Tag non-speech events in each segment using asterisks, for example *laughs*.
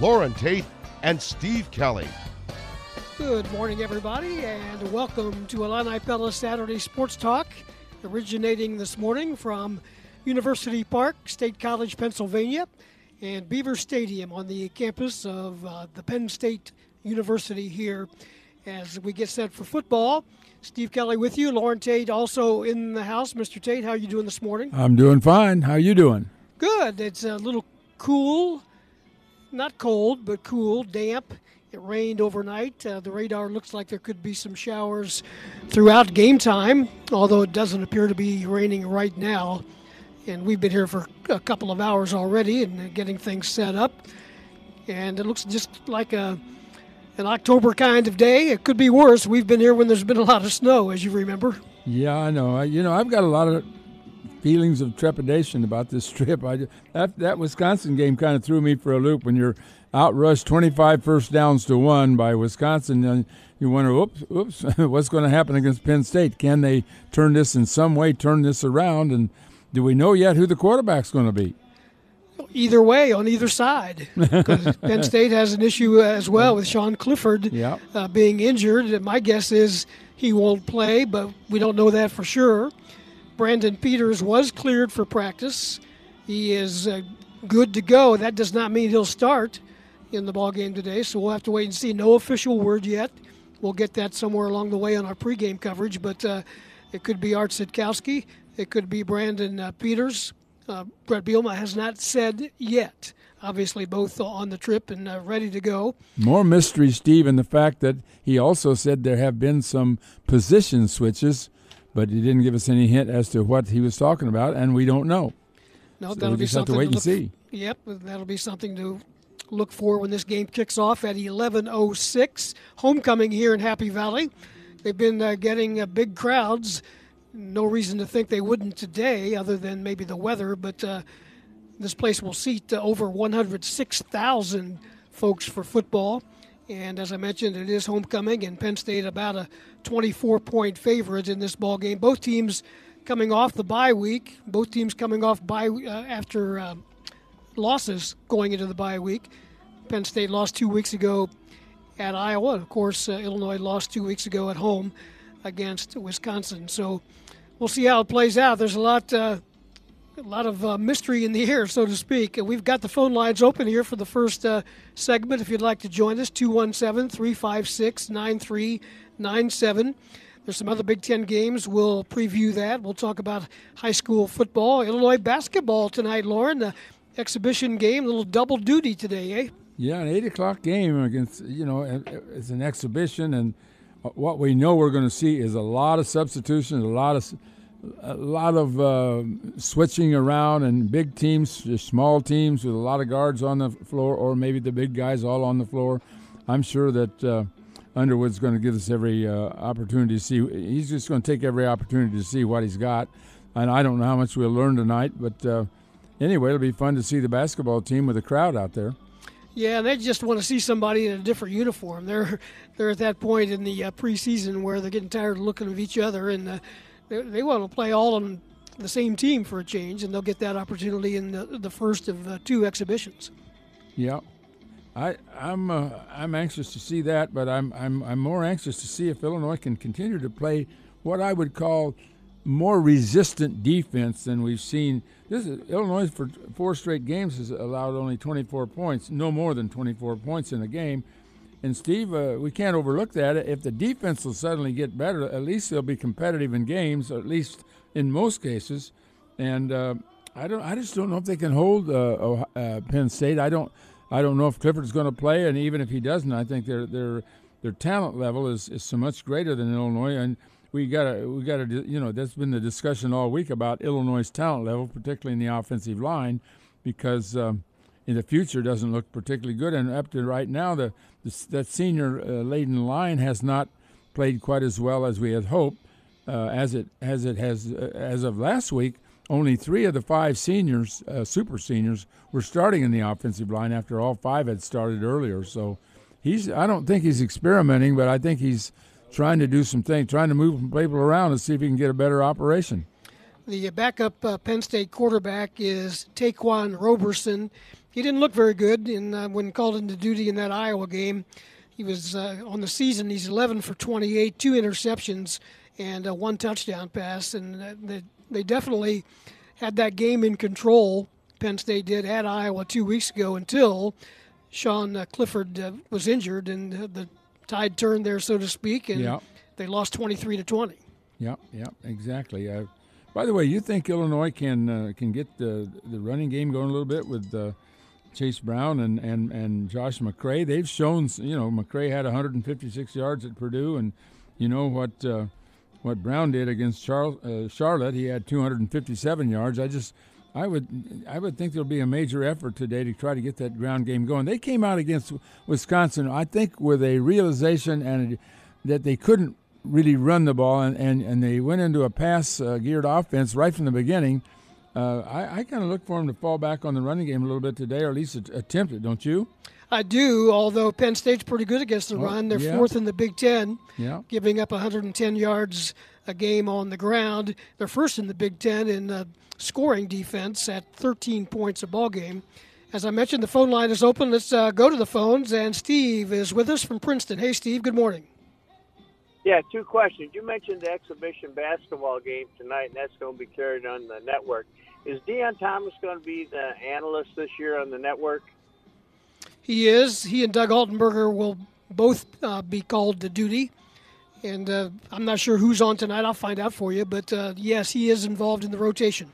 Loren Tate and Steve Kelly. Good morning, everybody, and welcome to Illini Pella Saturday Sports Talk, originating this morning from University Park, State College, Pennsylvania, and Beaver Stadium on the campus of uh, the Penn State University here as we get set for football. Steve Kelly with you, Loren Tate also in the house. Mr. Tate, how are you doing this morning? I'm doing fine. How are you doing? Good. It's a little cool not cold, but cool, damp. It rained overnight. Uh, the radar looks like there could be some showers throughout game time, although it doesn't appear to be raining right now. And we've been here for a couple of hours already and getting things set up. And it looks just like a an October kind of day. It could be worse. We've been here when there's been a lot of snow, as you remember. Yeah, I know. You know, I've got a lot of feelings of trepidation about this *laughs* trip. I that that Wisconsin game kind of threw me for a loop when you're outrushed 25 first downs to one by Wisconsin. And you wonder, oops, oops, *laughs* what's going to happen against Penn State? Can they turn this in some way, turn this around? And do we know yet who the quarterback's going to be? Either way, on either side, because *laughs* Penn State has an issue as well with Sean Clifford yep. uh, being injured. My guess is he won't play, but we don't know that for sure. Brandon Peters was cleared for practice. He is uh, good to go. That does not mean he'll start in the ball game today, so we'll have to wait and see. No official word yet. We'll get that somewhere along the way on our pregame coverage, but uh, it could be Art Sitkowski. It could be Brandon uh, Peters. Uh, Bret Bielema has not said yet. Obviously, both on the trip and uh, ready to go. More mystery, Steve, in the fact that he also said there have been some position switches but he didn't give us any hint as to what he was talking about, and we don't know. No, so that'll be something to wait to and see. Yep, that'll be something to look for when this game kicks off at 11:06. Homecoming here in Happy Valley. They've been uh, getting uh, big crowds. No reason to think they wouldn't today, other than maybe the weather. But uh, this place will seat uh, over 106,000 folks for football. And as I mentioned, it is homecoming, and Penn State about a 24 point favorite in this ball game. Both teams coming off the bye week. Both teams coming off bye uh, after uh, losses going into the bye week. Penn State lost two weeks ago at Iowa. Of course, uh, Illinois lost two weeks ago at home against Wisconsin. So we'll see how it plays out. There's a lot uh, a lot of uh, mystery in the air, so to speak. We've got the phone lines open here for the first uh, segment. If you'd like to join us, 217 356 9397. There's some other Big Ten games. We'll preview that. We'll talk about high school football, Illinois basketball tonight, Loren. The exhibition game, a little double duty today, eh? Yeah, an 8 o'clock game against, you know, it's an exhibition, and what we know we're going to see is a lot of substitutions, a lot of a lot of uh, switching around and big teams, small teams with a lot of guards on the floor, or maybe the big guys all on the floor. I'm sure that uh, Underwood's going to give us every uh, opportunity to see. He's just going to take every opportunity to see what he's got. And I don't know how much we'll learn tonight, but uh, anyway, it'll be fun to see the basketball team with a crowd out there. Yeah, they just want to see somebody in a different uniform. They're they're at that point in the uh, preseason where they're getting tired of looking at each other and uh, they, they want to play all on the same team for a change, and they'll get that opportunity in the, the first of uh, two exhibitions. Yeah, I, I'm uh, I'm anxious to see that, but I'm I'm I'm more anxious to see if Illinois can continue to play what I would call more resistant defense than we've seen. This is, Illinois for four straight games has allowed only 24 points, no more than 24 points in a game. And Steve, uh, we can't overlook that. If the defense will suddenly get better, at least they'll be competitive in games, at least in most cases. And uh, I don't, I just don't know if they can hold uh, uh Penn State. I don't, I don't know if Clifford's going to play, and even if he doesn't, I think their their their talent level is, is so much greater than Illinois. And we got we got to you know that's been the discussion all week about Illinois' talent level, particularly in the offensive line, because. Um, in the future doesn't look particularly good. And up to right now, the, that senior uh, laden line has not played quite as well as we had hoped. Uh, as it as it has uh, as of last week, only three of the five seniors, uh, super seniors, were starting in the offensive line after all five had started earlier. So he's I don't think he's experimenting, but I think he's trying to do some things, trying to move people around and see if he can get a better operation. The backup uh, Penn State quarterback is Ta'Quan Roberson he didn't look very good in uh, when called into duty in that Iowa game. He was uh, on the season. He's 11 for 28, two interceptions, and uh, one touchdown pass. And uh, they, they definitely had that game in control. Penn State did at Iowa two weeks ago until Sean uh, Clifford uh, was injured, and the tide turned there, so to speak, and yep. they lost 23 to 20. Yep, yep, exactly. by the way, you think Illinois can can get the the running game going a little bit with Chase Brown and, and, and Josh McCray. They've shown, you know, McCray had 156 yards at Purdue, and you know what uh, what Brown did against uh, Charlotte. He had 257 yards. I just, I would, I would think there'll be a major effort today to try to get that ground game going. They came out against Wisconsin, I think, with a realization and that they couldn't really run the ball, and, and, and they went into a pass uh, geared offense right from the beginning uh, I, I kind of look for him to fall back on the running game a little bit today, or at least attempt it, don't you? I do, although Penn State's pretty good against the oh, run. They're yeah. fourth in the Big Ten, yeah. giving up 110 yards a game on the ground. They're first in the Big Ten in uh, scoring defense at 13 points a ball game. As I mentioned, the phone line is open. Let's uh, go to the phones, and Steve is with us from Princeton. Hey, Steve. Good morning. Yeah, two questions. You mentioned the exhibition basketball game tonight, and that's going to be carried on the network. Is Deon Thomas going to be the analyst this year on the network? He is. He and Doug Altenberger will both uh, be called to duty. And uh, I'm not sure who's on tonight. I'll find out for you. But uh, yes, he is involved in the rotation.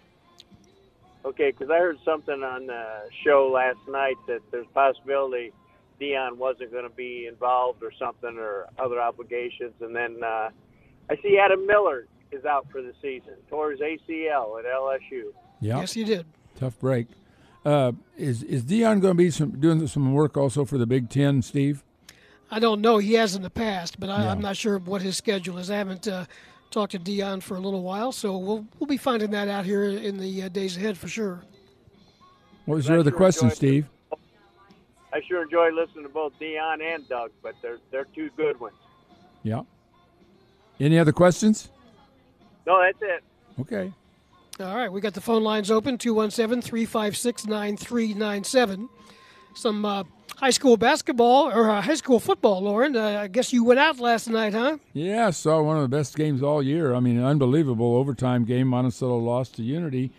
Okay, because I heard something on the show last night that there's possibility Deon wasn't going to be involved or something or other obligations. And then uh, I see Adam Miller is out for the season, tore his ACL at LSU. Yep. Yes, you did. Tough break. Uh, is is Deon going to be some, doing some work also for the Big Ten, Steve? I don't know. He has in the past, but I, am not sure what his schedule is. I haven't uh, talked to Deon for a little while, so we'll we'll be finding that out here in the uh, days ahead for sure. What was your other sure question, Steve? I sure enjoy listening to both Deon and Doug, but they're they're two good ones. Yeah. Any other questions? No, that's it. Okay. All right, we got the phone lines open 217 356 9397. Some uh, high school basketball or uh, high school football, Loren. Uh, I guess you went out last night, huh? Yeah, saw one of the best games all year. I mean, an unbelievable overtime game. Monticello lost to Unity.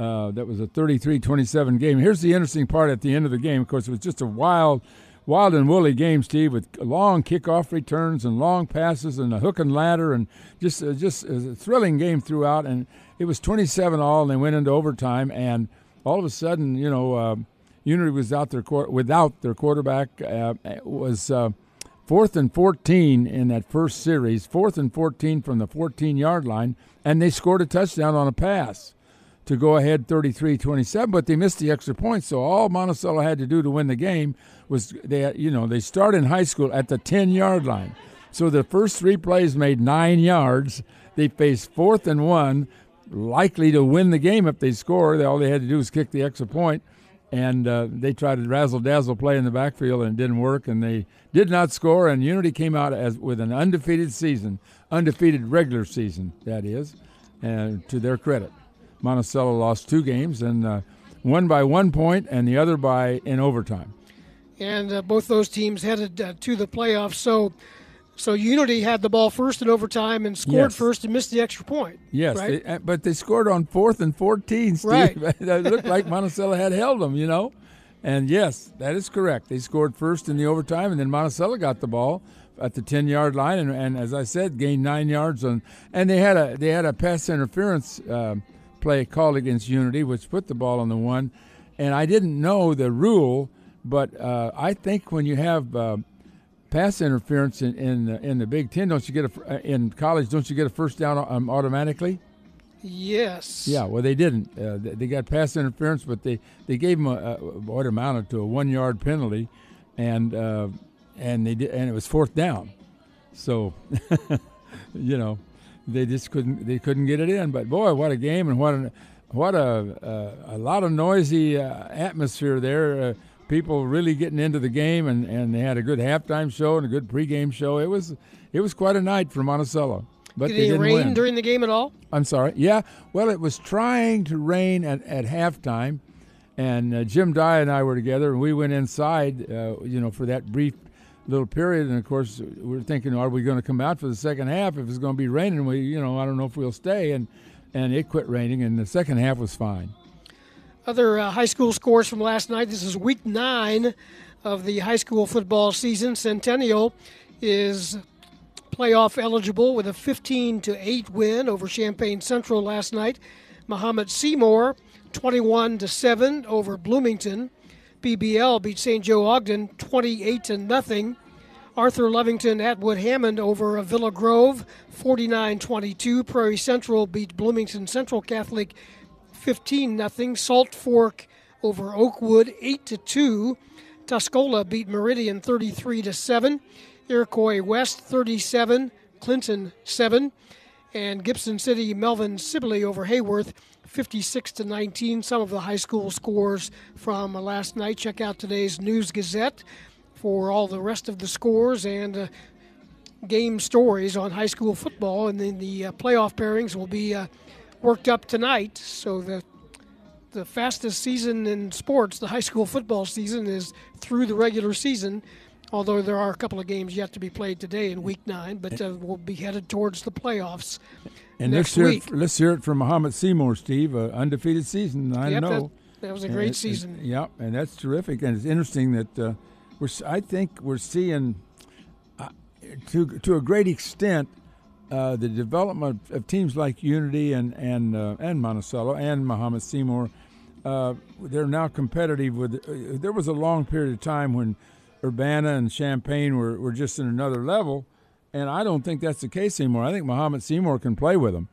Uh, that was a 33 27 game. Here's the interesting part at the end of the game. Of course, it was just a wild wild and woolly game, Steve, with long kickoff returns and long passes and a hook and ladder, and just uh, just a thrilling game throughout. And it was 27 all, and they went into overtime. And all of a sudden, you know, uh, Unity was out their without their quarterback. Uh, was uh, fourth and 14 in that first series, fourth and 14 from the 14 yard line, and they scored a touchdown on a pass to go ahead 33-27, but they missed the extra point. So all Monticello had to do to win the game was they, you know, they start in high school at the 10-yard line. So the first three plays made nine yards. They faced fourth and one, likely to win the game if they score. All they had to do was kick the extra point, and uh, they tried to razzle dazzle play in the backfield and it didn't work. And they did not score. And Unity came out as with an undefeated season, undefeated regular season, that is, and to their credit. Monticello lost two games, and uh, one by one point, and the other by in overtime. And uh, both those teams headed uh, to the playoffs. So, So Unity had the ball first in overtime and scored Yes. first and missed the extra point. Yes, right? they, uh, but they scored on fourth and 14, Steve. Right. *laughs* it looked like Monticello had held them, you know. And yes, that is correct. They scored first in the overtime, and then Monticello got the ball at the 10 yard line, and, and as I said, gained nine yards. On, and they had a they had a pass interference uh, play called against Unity, which put the ball on the one. And I didn't know the rule, but uh, I think when you have uh, pass interference in in the, in the Big Ten, don't you get a uh, in college? Don't you get a first down um, automatically? Yes. Yeah, well, they didn't. Uh, they, they got pass interference, but they, they gave them a, a, what amounted to a one yard penalty, and uh, and they did, and it was fourth down. So, *laughs* you know, they just couldn't they couldn't get it in. But boy, what a game and what a what a a, a lot of noisy uh, atmosphere there. Uh, people really getting into the game, and, and they had a good halftime show and a good pregame show. It was it was quite a night for Monticello. But Did it didn't rain win. during the game at all? I'm sorry. Yeah. Well, it was trying to rain at, at halftime, and uh, Jim Dey and I were together, and we went inside, uh, you know, for that brief little period. And of course, we're thinking, are we going to come out for the second half? If it's going to be raining, we, you know, I don't know if we'll stay. And and it quit raining, and the second half was fine. Other uh, high school scores from last night. This is week nine of the high school football season. Centennial is playoff eligible with a 15 to 8 win over Champaign Central last night. Mahomet-Seymour 21 to 7 over Bloomington. BBL beat St. Joe Ogden 28 to nothing. Arthur Lovington Atwood Hammond over Villa Grove 49-22. Prairie Central beat Bloomington Central Catholic 15 nothing. Salt Fork over Oakwood 8 to 2. Tuscola beat Meridian 33 to 7. Iroquois West 37, Clinton 7, and Gibson City Melvin Sibley over Heyworth 56 to 19. Some of the high school scores from uh, last night. Check out today's News Gazette for all the rest of the scores and uh, game stories on high school football. And then the uh, playoff pairings will be uh, worked up tonight. So the the fastest season in sports, the high school football season, is through the regular season. Although there are a couple of games yet to be played today in Week Nine, but uh, we'll be headed towards the playoffs And next let's hear, week. it, let's hear it from Mahomet-Seymour, Steve. Uh, undefeated season, I Yep, know. that, that was a And great it- season. yeah, and that's terrific. And it's interesting that uh, we're. I think we're seeing, uh, to to a great extent, uh, the development of teams like Unity and and uh, and Monticello and Mahomet-Seymour. Uh, they're now competitive with. Uh, there was a long period of time when Urbana and Champaign were, were just in another level, and I don't think that's the case anymore. I think Mahomet-Seymour can play with them,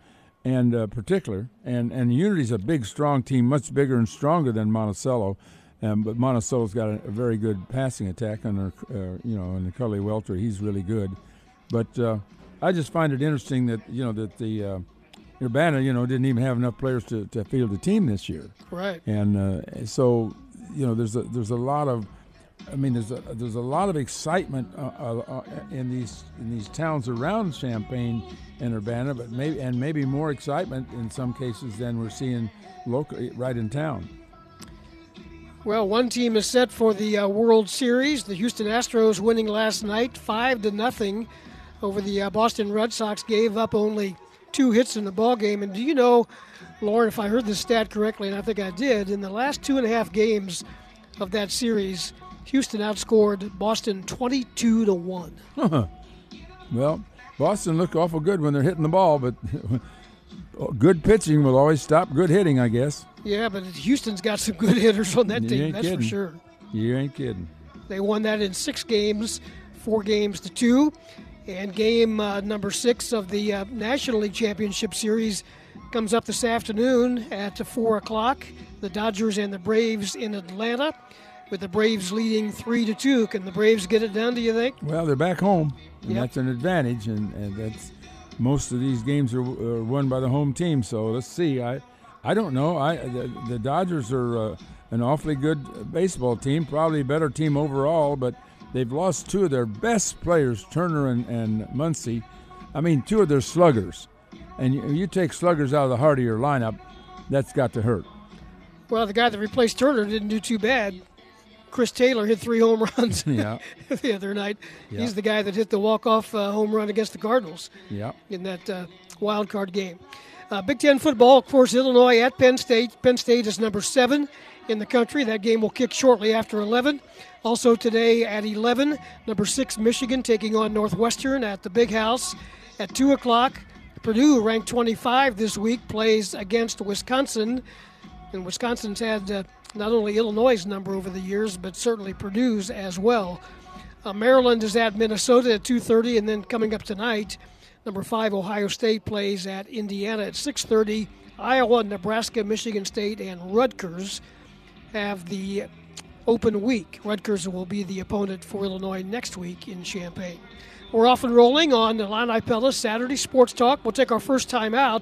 and uh, particular, and and Unity's a big, strong team, much bigger and stronger than Monticello. Um, but Monticello's got a, a very good passing attack under, uh, you know, and Cully Welter, he's really good. But uh, I just find it interesting that you know that the uh, Urbana, you know, didn't even have enough players to, to field the team this year Right. and uh, so you know there's a there's a lot of I mean there's a there's a lot of excitement uh, uh, uh, in these in these towns around Champaign and Urbana but maybe and maybe more excitement in some cases than we're seeing locally right in town. Well, one team is set for the uh, World Series. The Houston Astros winning last night, five to nothing, over the uh, Boston Red Sox. Gave up only two hits in the ball game. And do you know, Loren, if I heard this stat correctly, and I think I did, in the last two and a half games of that series, Houston outscored Boston twenty-two to one. Well, Boston look awful good when they're hitting the ball, but *laughs* good pitching will always stop good hitting, I guess. Yeah, but Houston's got some good hitters on that You team. That's for sure. You ain't kidding. They won that in six games, four games to two. And game uh, number six of the uh, National League Championship Series comes up this afternoon at 4 o'clock. The Dodgers and the Braves in Atlanta, with the Braves leading 3 to 2. Can the Braves get it done, do you think? Well, they're back home, and Yep. that's an advantage, and, and that's most of these games are, are won by the home team. So let's see. I I don't know. I the, the Dodgers are uh, an awfully good baseball team, probably a better team overall, but they've lost two of their best players, Turner and, and Muncy. I mean, two of their sluggers, and you, you take sluggers out of the heart of your lineup, that's got to hurt. Well, the guy that replaced Turner didn't do too bad. Chris Taylor hit three home runs *laughs* Yeah. *laughs* the other night. Yeah. He's the guy that hit the walk-off uh, home run against the Cardinals Yeah. in that uh, wild card game. Uh, Big Ten football, of course, Illinois at Penn State. Penn State is number seven in the country. That game will kick shortly after 11. Also today at 11, number six Michigan taking on Northwestern at the Big House. At 2 o'clock, Purdue, ranked 25 this week, plays against Wisconsin. And Wisconsin's had uh, not only Illinois' number over the years, but certainly Purdue's as well. Uh, Maryland is at Minnesota at 2:30, and then coming up tonight, number five Ohio State plays at Indiana at 6:30. Iowa, Nebraska, Michigan State, and Rutgers have the open week. Rutgers will be the opponent for Illinois next week in Champaign. We're off and rolling on the Illini Pella Saturday Sports Talk. We'll take our first time out.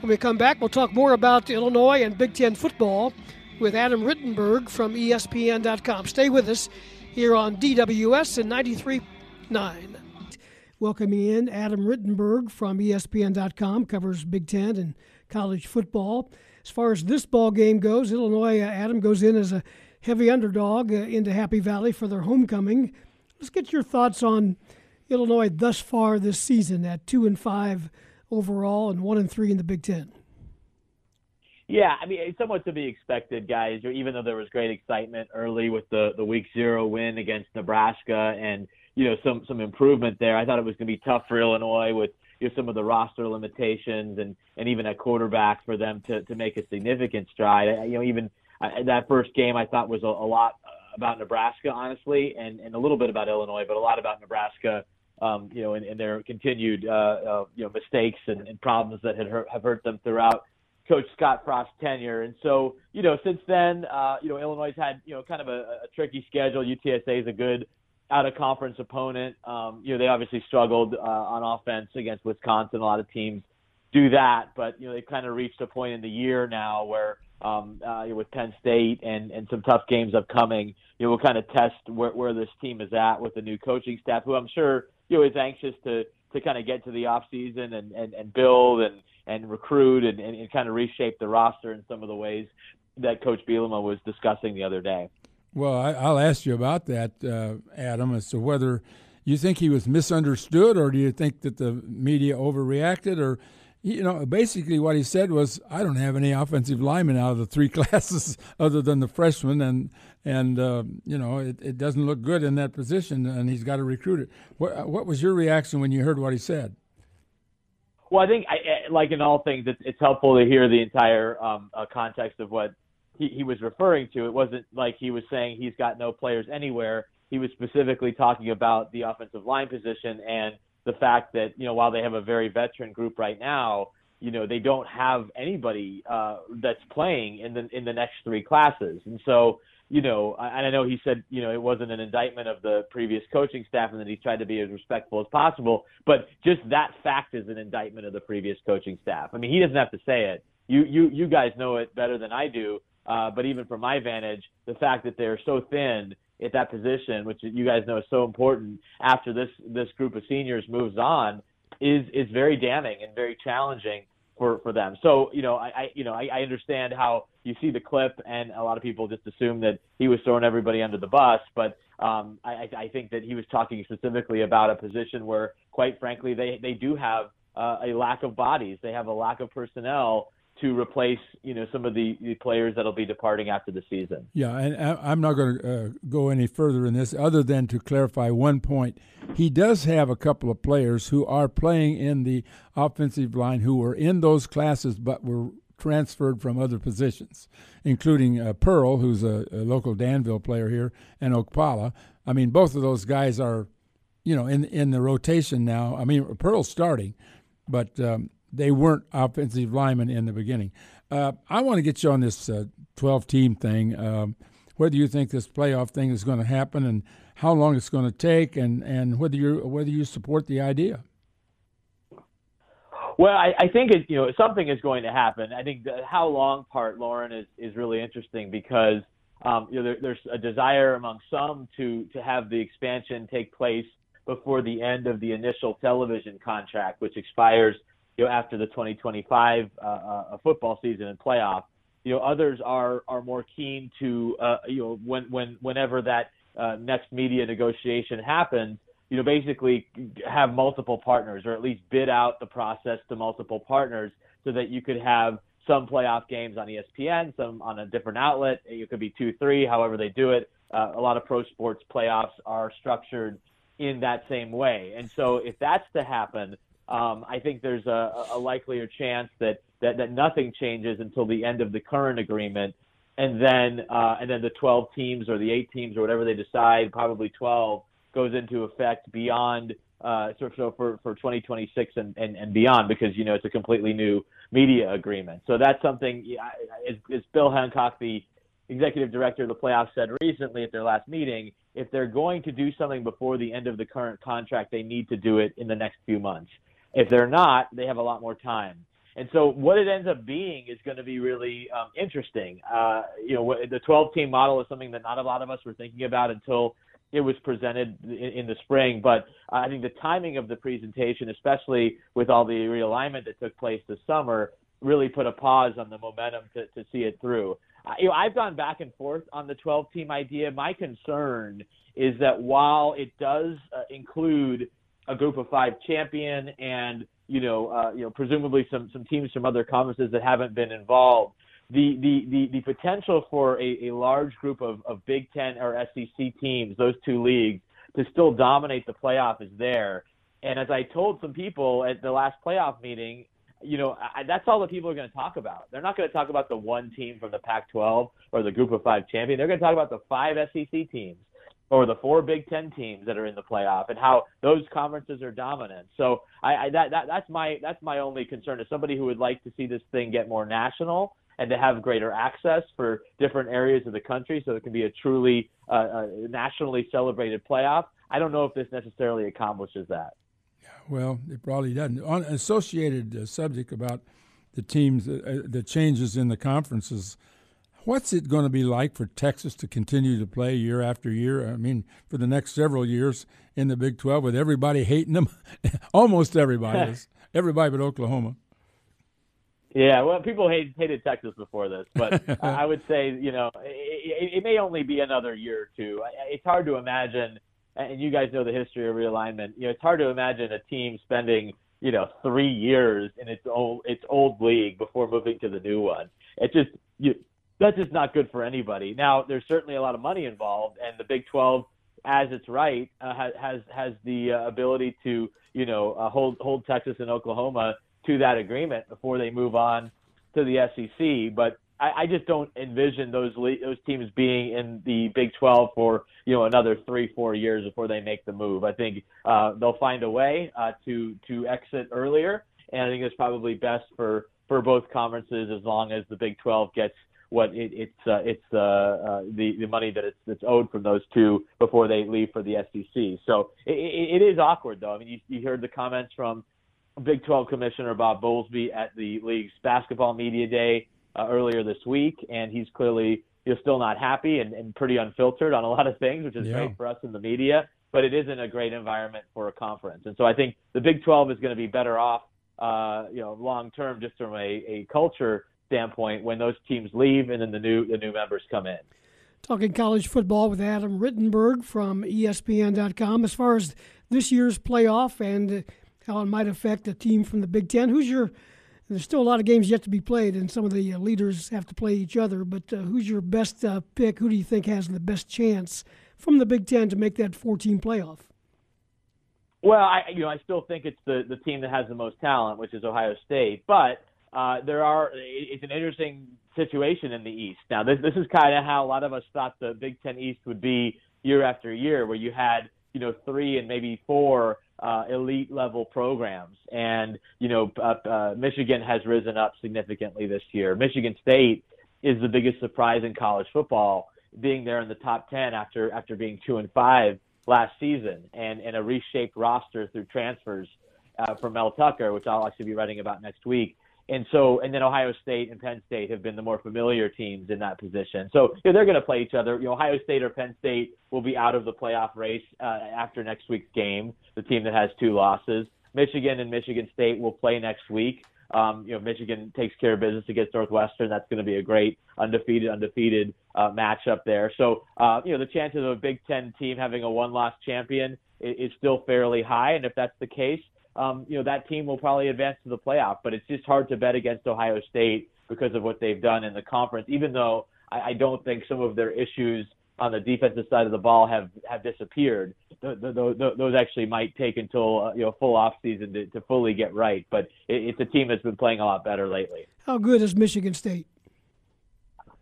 When we come back, we'll talk more about Illinois and Big Ten football with Adam Rittenberg from ESPN.com. Stay with us here on DWS and 93.9. Welcoming in Adam Rittenberg from ESPN.com, covers Big Ten and college football. As far as this ball game goes, Illinois, uh, Adam goes in as a heavy underdog uh, into Happy Valley for their homecoming. Let's get your thoughts on Illinois thus far this season at two and five overall and one and three in the Big Ten. Yeah, I mean, it's somewhat to be expected, guys. Even though there was great excitement early with the the week zero win against Nebraska, and you know some some improvement there, I thought it was going to be tough for Illinois with you know some of the roster limitations and and even at quarterback for them to to make a significant stride. I- You know, even uh, that first game I thought was a, a lot about Nebraska, honestly, and and a little bit about Illinois, but a lot about Nebraska. Um, you know, and, and their continued uh, uh, you know mistakes and, and problems that had hurt, have hurt them throughout Coach Scott Frost's tenure. And so, you know, since then, uh, you know, Illinois had, you know, kind of a, a tricky schedule. UTSA is a good out of conference opponent. Um, you know, they obviously struggled uh, on offense against Wisconsin. A lot of teams do that, but you know, they've kind of reached a point in the year now where um, uh, with Penn State and, and some tough games upcoming, you know, we'll kind of test where, where this team is at with the new coaching staff, who I'm sure, you know, is anxious to, to kind of get to the off season and, and, and build and, and recruit and, and, and kind of reshape the roster in some of the ways that Coach Bielema was discussing the other day. Well, I, I'll ask you about that, uh, Adam, as to whether you think he was misunderstood, or do you think that the media overreacted, or you know, basically what he said was, "I don't have any offensive linemen out of the three *laughs* classes other than the freshmen, and and uh, you know, it, it doesn't look good in that position, and he's got to recruit it." What what was your reaction when you heard what he said? Well, I think, I- like in all things, it's, it's helpful to hear the entire um, uh, context of what he, he was referring to. It wasn't like he was saying he's got no players anywhere. He was specifically talking about the offensive line position and the fact that you know while they have a very veteran group right now, you know they don't have anybody uh, that's playing in the in the next three classes, and so you know, and I know he said, you know, it wasn't an indictment of the previous coaching staff and that he tried to be as respectful as possible, but just that fact is an indictment of the previous coaching staff. I mean, he doesn't have to say it. You you you guys know it better than I do. Uh, but even from my vantage, the fact that they're so thin at that position, which you guys know is so important after this this group of seniors moves on, is is very damning and very challenging for for them. So you know, I, I you know I, I understand how you see the clip, and a lot of people just assume that he was throwing everybody under the bus. But um, I, I think that he was talking specifically about a position where, quite frankly, they they do have uh, a lack of bodies. They have a lack of personnel to replace you know some of the, the players that'll be departing after the season. Yeah, and I- I'm not going to uh, go any further in this other than to clarify one point. He does have a couple of players who are playing in the offensive line who were in those classes but were transferred from other positions, including uh, Pearl, who's a, a local Danville player here, and Okpala. I mean, both of those guys are, you know, in in the rotation now. I mean, Pearl's starting, but um, they weren't offensive linemen in the beginning. Uh, I want to get you on this uh, 12 team thing. Um, whether you think this playoff thing is going to happen and how long it's going to take, and, and whether you whether you support the idea. Well, I, I think it, you know something is going to happen. I think the how long part, Loren, is is really interesting because um, you know there, there's a desire among some to to have the expansion take place before the end of the initial television contract, which expires you know after the 2025 uh, uh, football season and playoff. you know others are are more keen to uh, you know when when whenever that uh, next media negotiation happens, you know basically have multiple partners or at least bid out the process to multiple partners so that you could have some playoff games on ESPN, some on a different outlet. It could be two, three, however they do it. Uh, a lot of pro sports playoffs are structured in that same way, and so if that's to happen, um, I think there's a, a likelier chance that, that that nothing changes until the end of the current agreement, and then uh, and then the 12 teams or the eight teams or whatever they decide, probably 12, goes into effect beyond uh, so, so for for 2026 and, and and beyond because you know it's a completely new media agreement. So that's something. As, as Bill Hancock, the executive director of the playoffs, said recently at their last meeting, if they're going to do something before the end of the current contract, they need to do it in the next few months. If they're not, they have a lot more time. And so what it ends up being is going to be really um, interesting. Uh, you know, the 12 team model is something that not a lot of us were thinking about until it was presented in, in the spring. But I think the timing of the presentation, especially with all the realignment that took place this summer, really put a pause on the momentum to, to see it through. Uh, you know, I've gone back and forth on the 12 team idea. My concern is that while it does uh, include a group of five champion and you know uh, you know presumably some some teams from other conferences that haven't been involved. The the the, the potential for a, a large group of, of Big Ten or SEC teams, those two leagues, to still dominate the playoff is there. And as I told some people at the last playoff meeting, you know, I, that's all the people are going to talk about. They're not going to talk about the one team from the Pac-12 or the Group of Five champion. They're going to talk about the five SEC teams or the four Big Ten teams that are in the playoff and how those conferences are dominant. So I, I that, that that's my that's my only concern as somebody who would like to see this thing get more national and to have greater access for different areas of the country so it can be a truly uh, a nationally celebrated playoff. I don't know if this necessarily accomplishes that. Well, it probably doesn't. On associated uh, subject about the teams, uh, uh the changes in the conferences. What's it going to be like for Texas to continue to play year after year? I mean, for the next several years in the Big 12 with everybody hating them? *laughs* Almost everybody is. *laughs* Everybody but Oklahoma. Yeah, well, people hate, hated Texas before this, but *laughs* I would say, you know, it, it may only be another year or two. It's hard to imagine, and you guys know the history of realignment. You know, it's hard to imagine a team spending, you know, three years in its old its old league before moving to the new one. It just you that's just not good for anybody. Now, there's certainly a lot of money involved, and the Big 12, as it's right, uh, has has the uh, ability to you know uh, hold hold Texas and Oklahoma to that agreement before they move on to the SEC. But I, I just don't envision those those teams being in the Big 12 for you know another three four years before they make the move. I think uh, they'll find a way uh, to to exit earlier, and I think it's probably best for for both conferences as long as the Big 12 gets what it, it's uh, it's uh, uh, the the money that it's that's owed from those two before they leave for the SEC. So it, it, it is awkward though. I mean, you, you heard the comments from Big 12 Commissioner Bob Bowlesby at the league's basketball media day uh, earlier this week, and he's clearly he's still not happy and, and pretty unfiltered on a lot of things, which is yeah. great for us in the media. But it isn't a great environment for a conference, and so I think the Big 12 is going to be better off, uh, you know, long term, just from a, a culture standpoint when those teams leave and then the new the new members come in. Talking college football with Adam Rittenberg from ESPN.com. As far as this year's playoff and how it might affect a team from the Big Ten, who's your there's still a lot of games yet to be played, and some of the uh, leaders have to play each other. But uh, who's your best uh, pick? Who do you think has the best chance from the Big Ten to make that 14 playoff? Well, I you know I still think it's the the team that has the most talent, which is Ohio State. But uh, there are it's an interesting situation in the East. Now, this this is kind of how a lot of us thought the Big Ten East would be year after year, where you had you know three and maybe four uh, elite level programs, and you know uh, uh, Michigan has risen up significantly this year. Michigan State is the biggest surprise in college football, being there in the top ten after after being two and five last season, and and a reshaped roster through transfers uh, from Mel Tucker, which I'll actually be writing about next week and so and then Ohio State and Penn State have been the more familiar teams in that position. So you know, they're going to play each other. You know, Ohio State or Penn State will be out of the playoff race uh, after next week's game. The team that has two losses, Michigan and Michigan State will play next week. Um, you know, Michigan takes care of business against Northwestern. That's going to be a great undefeated, undefeated uh, matchup there. So, uh, you know, the chances of a Big Ten team having a one-loss champion is, is still fairly high. And if that's the case, um, you know, that team will probably advance to the playoff. But it's just hard to bet against Ohio State because of what they've done in the conference. Even though I, I don't think some of their issues on the defensive side of the ball have have disappeared. Those actually might take until uh, you know full off season to, to fully get right. But it's a team that's been playing a lot better lately. How good is Michigan State?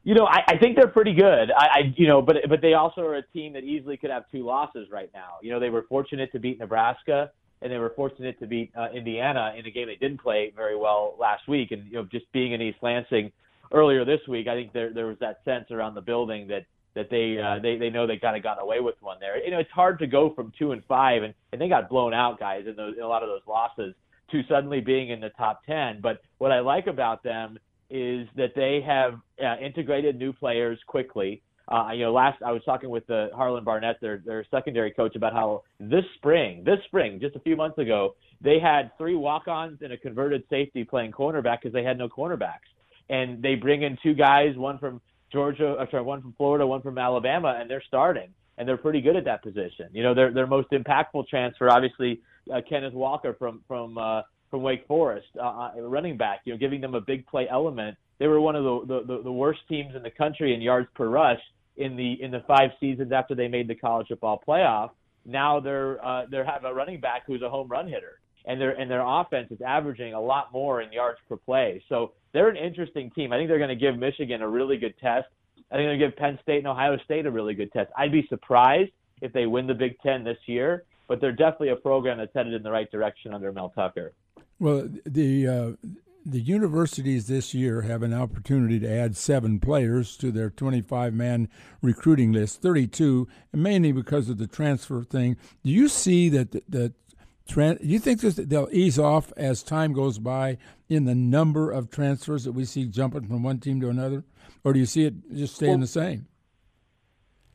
You know, I, I think they're pretty good. I, I, you know, but but they also are a team that easily could have two losses right now. You know, they were fortunate to beat Nebraska, and they were fortunate to beat uh, Indiana in a game they didn't play very well last week. And you know, just being in East Lansing earlier this week, I think there there was that sense around the building that that they uh, they they know they kind of got away with one there. You know, it's hard to go from two and five, and, and they got blown out, guys, in, those, in a lot of those losses, to suddenly being in the top ten. But what I like about them is that they have uh, integrated new players quickly. Uh, you know, last I was talking with the uh, Harlon Barnett, their their secondary coach, about how this spring, this spring, just a few months ago, they had three walk-ons and a converted safety playing cornerback because they had no cornerbacks, and they bring in two guys, one from Georgia, uh, sorry, one from Florida, one from Alabama, and they're starting, and they're pretty good at that position. You know, their their most impactful transfer, obviously, uh, Kenneth Walker from from uh, from Wake Forest, uh, uh, running back. You know, giving them a big play element. They were one of the, the the worst teams in the country in yards per rush in the in the five seasons after they made the college football playoff. Now they're uh, they have a running back who's a home run hitter, and their and their offense is averaging a lot more in yards per play. So they're an interesting team. I think they're going to give Michigan a really good test. I think they're going to give Penn State and Ohio State a really good test. I'd be surprised if they win the Big Ten this year, but they're definitely a program that's headed in the right direction under Mel Tucker. Well, the uh, the universities this year have an opportunity to add seven players to their 25 man recruiting list, 32, mainly because of the transfer thing. Do you see that that do you think they'll ease off as time goes by in the number of transfers that we see jumping from one team to another, or do you see it just staying well, the same?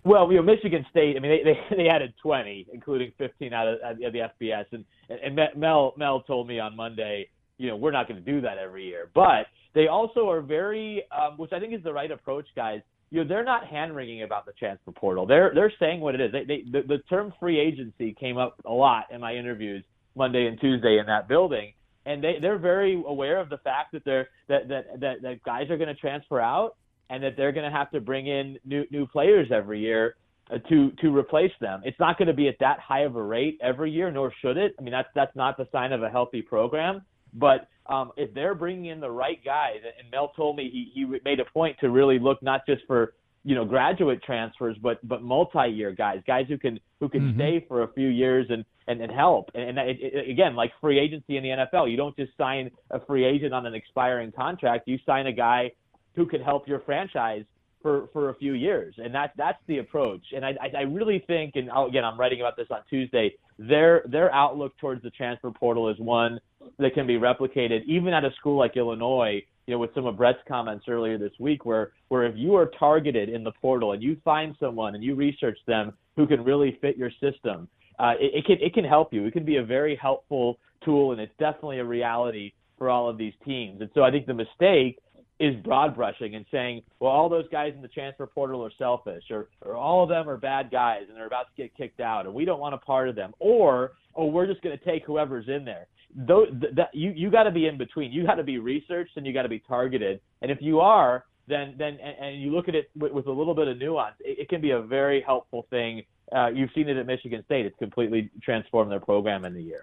Well, you know, Michigan State. I mean, they they, *laughs* they added 20, including 15 out of, out of the FBS, and and Mel Mel told me on Monday, you know, we're not going to do that every year, but they also are very, um, which I think is the right approach, guys you know they're not hand wringing about the transfer portal. They're they're saying what it is. They, they the, the term free agency came up a lot in my interviews Monday and Tuesday in that building, and they they're very aware of the fact that they're that that that, that guys are going to transfer out and that they're going to have to bring in new new players every year uh, to to replace them. It's not going to be at that high of a rate every year, nor should it. I mean that's that's not the sign of a healthy program. But um, if they're bringing in the right guys, and Mel told me he he made a point to really look not just for you know graduate transfers, but but multi-year guys, guys who can who can mm-hmm. stay for a few years and and, and help. And, and it, it, again, like free agency in the NFL, you don't just sign a free agent on an expiring contract. You sign a guy who can help your franchise for for a few years, and that's that's the approach. And I I really think, and again, I'm writing about this on Tuesday. Their their outlook towards the transfer portal is one that can be replicated even at a school like Illinois. You know, with some of Bret's comments earlier this week, where where if you are targeted in the portal and you find someone and you research them who can really fit your system, uh, it, it can it can help you. It can be a very helpful tool, and it's definitely a reality for all of these teams. And so I think the mistake is broad brushing and saying, well, all those guys in the transfer portal are selfish, or, or all of them are bad guys and they're about to get kicked out, and we don't want a part of them, or oh, we're just going to take whoever's in there. Those, that, you you got to be in between. You got to be researched and you got to be targeted. And if you are, then then and, and you look at it with, with, a little bit of nuance, it, it can be a very helpful thing. Uh, you've seen it at Michigan State. It's completely transformed their program in the year.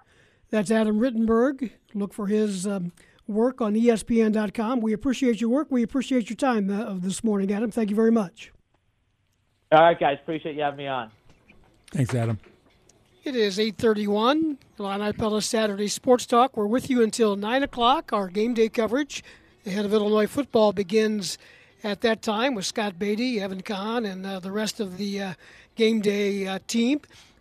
That's Adam Rittenberg. Look for his. Um work on ESPN.com. We appreciate your work. We appreciate your time uh, this morning, Adam. Thank you very much. All right, guys. Appreciate you having me on. Thanks, Adam. It is 831, Illini Pella Saturday Sports Talk. We're with you until 9 o'clock. Our game day coverage ahead of Illinois football begins at that time with Scott Beatty, Evan Kahn, and uh, the rest of the uh, game day uh, team.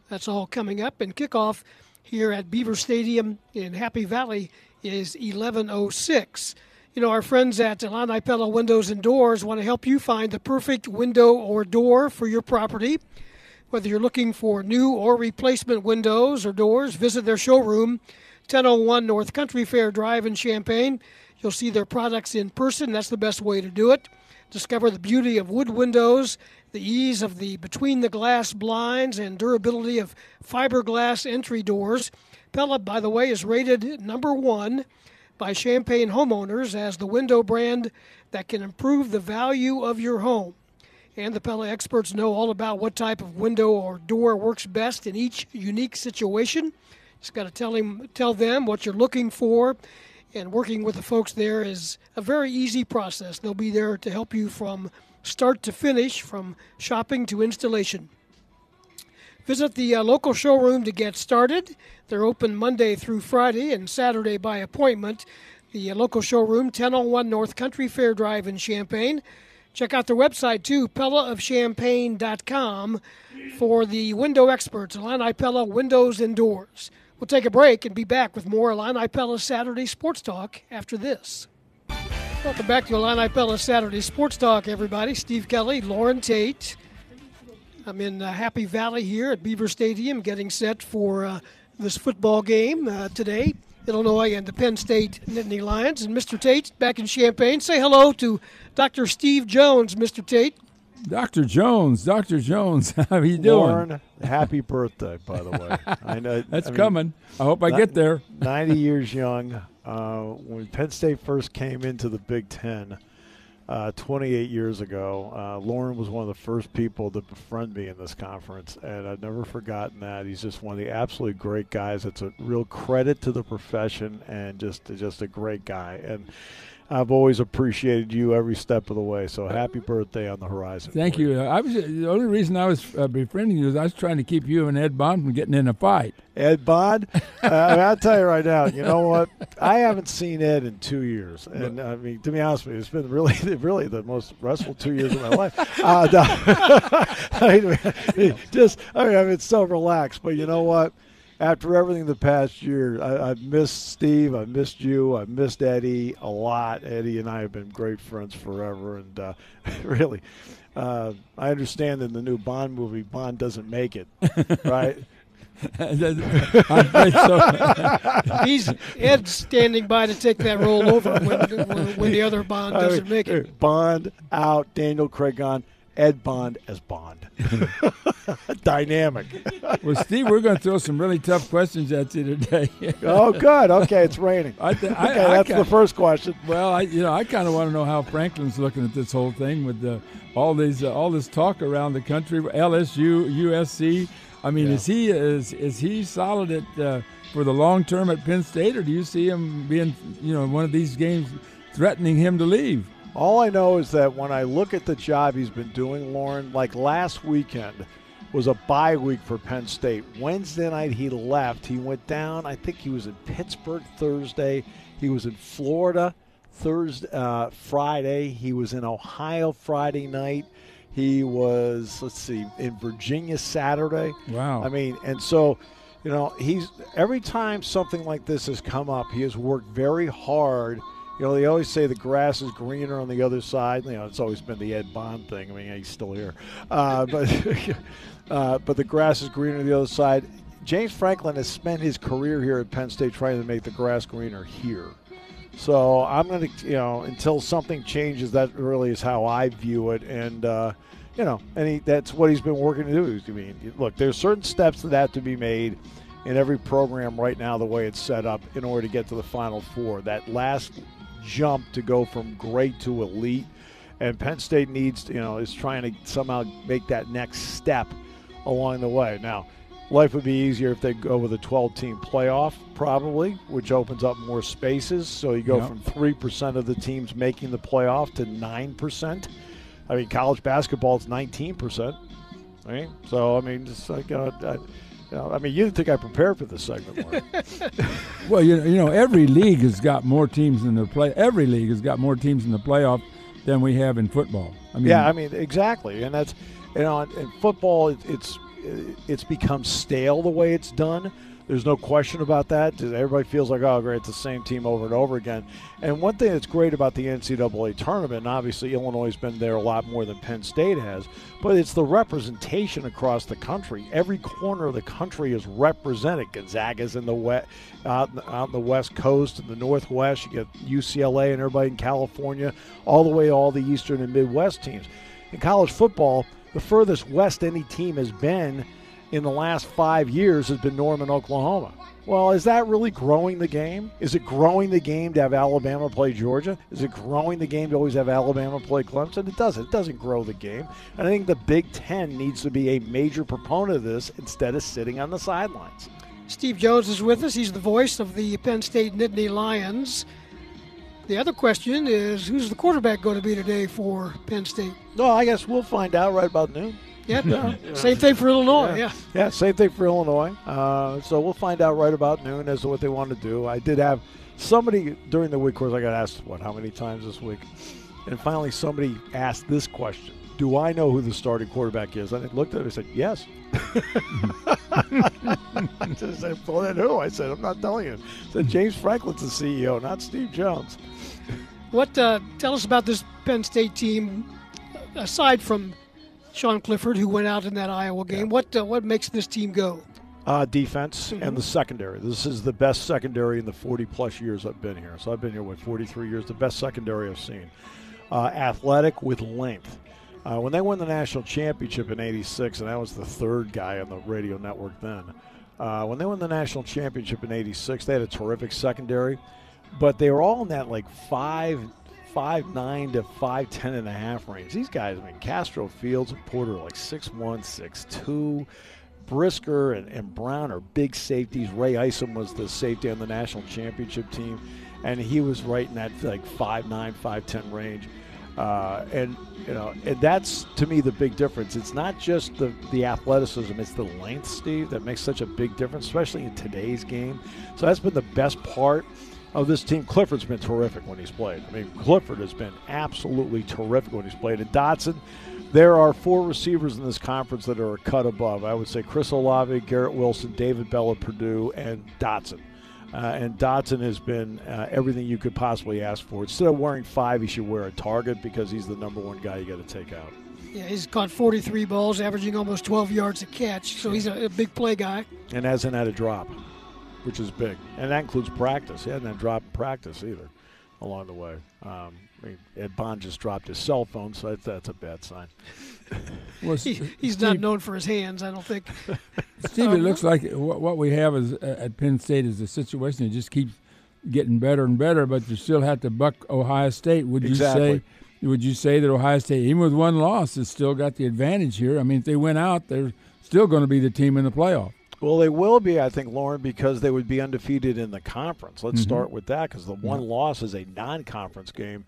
That's all coming up. And kickoff here at Beaver Stadium in Happy Valley is 1106. You know, our friends at Illini Pella Windows and Doors want to help you find the perfect window or door for your property. Whether you're looking for new or replacement windows or doors, visit their showroom, 1001 North Country Fair Drive in Champaign. You'll see their products in person. That's the best way to do it. Discover the beauty of wood windows, the ease of the between the glass blinds, and durability of fiberglass entry doors. Pella, by the way, is rated number one by Champaign homeowners as the window brand that can improve the value of your home. And the Pella experts know all about what type of window or door works best in each unique situation. Just got to tell him, tell them what you're looking for, and working with the folks there is a very easy process. They'll be there to help you from start to finish, from shopping to installation. Visit the uh, local showroom to get started. They're open Monday through Friday and Saturday by appointment. The uh, local showroom, 1001 North Country Fair Drive in Champaign. Check out their website too, pellaofchampaign.com for the window experts, Illini Pella Windows and Doors. We'll take a break and be back with more Illini Pella Saturday Sports Talk after this. Welcome back to Illini Pella Saturday Sports Talk, everybody. Steve Kelly, Loren Tate. I'm in uh, Happy Valley here at Beaver Stadium getting set for uh, this football game uh, today. Illinois and the Penn State Nittany Lions. And Mr. Tate back in Champaign. Say hello to Dr. Steve Jones, Mr. Tate. Dr. Jones, Dr. Jones, *laughs* how are you doing? Loren, happy birthday, by the way. I know *laughs* that's I mean, coming. I hope I get there. 90 years young. Uh, when Penn State first came into the Big Ten uh, 28 years ago, uh, Loren was one of the first people to befriend me in this conference, and I've never forgotten that. He's just one of the absolutely great guys. It's a real credit to the profession, and just just a great guy. And I've always appreciated you every step of the way. So happy birthday on the horizon. Thank you. you. I was the only reason I was uh, befriending you is I was trying to keep you and Ed Bond from getting in a fight. Ed Bond, *laughs* uh, I'll tell you right now. You know what? I haven't seen Ed in two years, and I mean, to be honest with you, it's been really, *laughs* really the most restful two years of my life. *laughs* Uh, I mean, just, I mean, it's so relaxed, but you know what? After everything the past year, I, have missed Steve. I've missed you. I've missed Eddie a lot. Eddie and I have been great friends forever, and uh, *laughs* really, uh, I understand in the new Bond movie, Bond doesn't make it, *laughs* right? *laughs* He's Ed standing by to take that role over when, when, when the other Bond doesn't make it. Bond out, Daniel Craig on. Ed Bond as Bond. *laughs* Dynamic. well, Steve, we're going to throw some really tough questions at you today. *laughs* oh, good. Okay, it's raining. I th- I, *laughs* okay, I, that's kinda, the first question. Well, I, you know, I kind of want to know how Franklin's looking at this whole thing with the, all these, uh, all this talk around the country. LSU, USC. I mean, yeah. is he is is he solid at uh, for the long term at Penn State, or do you see him being, you know, one of these games threatening him to leave? All I know is that when I look at the job he's been doing, Loren, like last weekend was a bye week for Penn State. Wednesday night he left. He went down. I think he was in Pittsburgh Thursday. He was in Florida Thursday, uh, Friday. He was in Ohio Friday night. He was, let's see, in Virginia Saturday. Wow. I mean, and so, you know, he's every time something like this has come up, he has worked very hard you know, they always say the grass is greener on the other side. You know, it's always been the Ed Bond thing. I mean, he's still here, uh, *laughs* but uh, but the grass is greener on the other side. James Franklin has spent his career here at Penn State trying to make the grass greener here. So I'm going to, you know, until something changes, that really is how I view it. And, uh, you know, and he, that's what he's been working to do. I mean, look, there's certain steps that have to be made in every program right now, the way it's set up, in order to get to the Final Four. That last jump to go from great to elite. And Penn State needs, you know, is trying to somehow make that next step along the way. Now, life would be easier if they go with a 12 team playoff, probably, which opens up more spaces. So you go yep. from 3% of the teams making the playoff to 9%. I mean, college basketball is 19%. Right? So, I mean, just like, uh, know, I mean, you didn't think I prepared for this segment, *laughs* well, you know, you know, every league has got more teams in the play. Every league has got more teams in the playoff than we have in football. I mean, yeah, I mean, exactly, and that's you know, in football, it, it's it's become stale the way it's done. There's no question about that. Everybody feels like, oh, great, it's the same team over and over again. And one thing that's great about the NCAA tournament, and obviously Illinois has been there a lot more than Penn State has, but it's the representation across the country. Every corner of the country is represented. Gonzaga's in the west, out, out in the West Coast, in the Northwest. You get UCLA and everybody in California, all the way all the Eastern and Midwest teams. In college football, the furthest west any team has been in the last five years has been Norman, Oklahoma. Well, is that really growing the game? Is it growing the game to have Alabama play Georgia? Is it growing the game to always have Alabama play Clemson? It doesn't. It doesn't grow the game. And I think the Big Ten needs to be a major proponent of this instead of sitting on the sidelines. Steve Jones is with us. He's the voice of the Penn State Nittany Lions. The other question is who's the quarterback going to be today for Penn State? No, I guess we'll find out right about noon. Yeah, no. same thing for Illinois. Yeah, yeah, same thing for Illinois. Uh, so we'll find out right about noon as to what they want to do. I did have somebody during the week, course, I got asked what how many times this week, and finally somebody asked this question: Do I know who the starting quarterback is? And I looked at it and said, Yes. *laughs* I just said, well, then who? I said, I'm not telling you. I said James Franklin's the CEO, not Steve Jones. What? Uh, tell us about this Penn State team. Aside from Sean Clifford, who went out in that Iowa game. Yeah. What uh, what makes this team go? Uh, defense mm-hmm. and the secondary. This is the best secondary in the 40 plus years I've been here. So I've been here with 43 years. The best secondary I've seen. Uh, athletic with length. Uh, when they won the national championship in '86, and I was the third guy on the radio network then. Uh, when they won the national championship in '86, they had a terrific secondary, but they were all in that like five five nine to five ten and a half range. These guys, I mean, Castro Fields and Porter like six one, six two. Brisker and, and Brown are big safeties. Ray Isom was the safety on the national championship team, and he was right in that like five nine, five ten range. Uh, and you know, and that's to me the big difference. It's not just the the athleticism; it's the length, Steve, that makes such a big difference, especially in today's game. So that's been the best part of this team. Clifford's been terrific when he's played. I mean, Clifford has been absolutely terrific when he's played. And Dotson, there are four receivers in this conference that are a cut above. I would say Chris Olave, Garrett Wilson, David Bell at Purdue, and Dotson. Uh, and Dotson has been uh, everything you could possibly ask for. Instead of wearing five, he should wear a target because he's the number one guy you got to take out. Yeah, he's caught 43 balls, averaging almost 12 yards a catch. So he's a, a big play guy. And hasn't had a drop which is big, and that includes practice. He hadn't dropped practice either along the way. Um, I mean, Ed Bond just dropped his cell phone, so that's, that's a bad sign. *laughs* well, he, he's Steve, not known for his hands, I don't think. *laughs* Steve, it looks like what, what we have is uh, at Penn State is a situation that just keeps getting better and better, but you still have to buck Ohio State. Would exactly. you say? Would you say that Ohio State, even with one loss, has still got the advantage here? I mean, if they went out, they're still going to be the team in the playoff. Well, they will be, I think, Loren, because they would be undefeated in the conference. Let's mm-hmm. start with that because the one yeah. loss is a non-conference game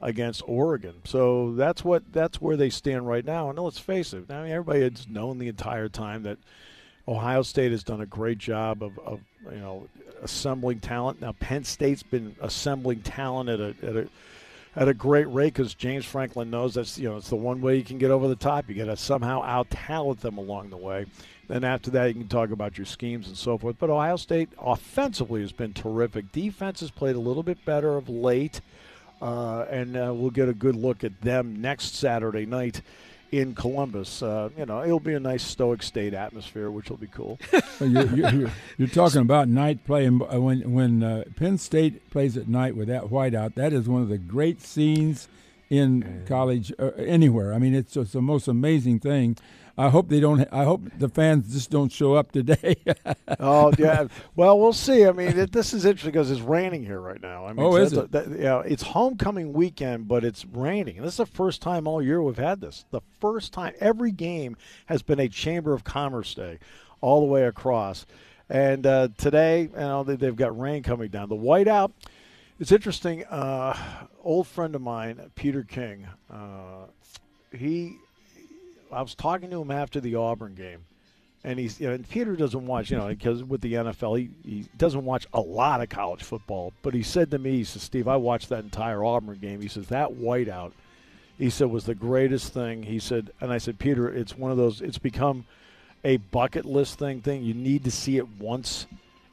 against Oregon. So that's what that's where they stand right now. And let's face it, I mean, everybody has known the entire time that Ohio State has done a great job of, of you know assembling talent. Now Penn State's been assembling talent at a at a at a great rate because James Franklin knows that's you know it's the one way you can get over the top. You got to somehow out talent them along the way. Then after that, you can talk about your schemes and so forth. But Ohio State offensively has been terrific. Defense has played a little bit better of late, uh, and uh, we'll get a good look at them next Saturday night in Columbus. Uh, you know, it'll be a nice Stoic State atmosphere, which will be cool. *laughs* you're, you're, you're, talking about night play, and uh, when when uh, Penn State plays at night with that whiteout, that is one of the great scenes in college uh, anywhere. I mean, it's just the most amazing thing. I hope they don't. I hope the fans just don't show up today. *laughs* oh yeah. Well, we'll see. I mean, it, this is interesting because it's raining here right now. I mean, oh, is it? A, that, know, it's homecoming weekend, but it's raining. And this is the first time all year we've had this. The first time every game has been a Chamber of Commerce day, all the way across. And uh, today, you know, they, have got rain coming down. The whiteout. It's interesting. Uh, old friend of mine, Peter King. Uh, he I was talking to him after the Auburn game, and he's you know, and Peter doesn't watch you know because with the NFL he, he doesn't watch a lot of college football. But he said to me, he says, Steve, I watched that entire Auburn game. He says that whiteout, he said was the greatest thing. He said, and I said, Peter, it's one of those. It's become a bucket list thing thing. You need to see it once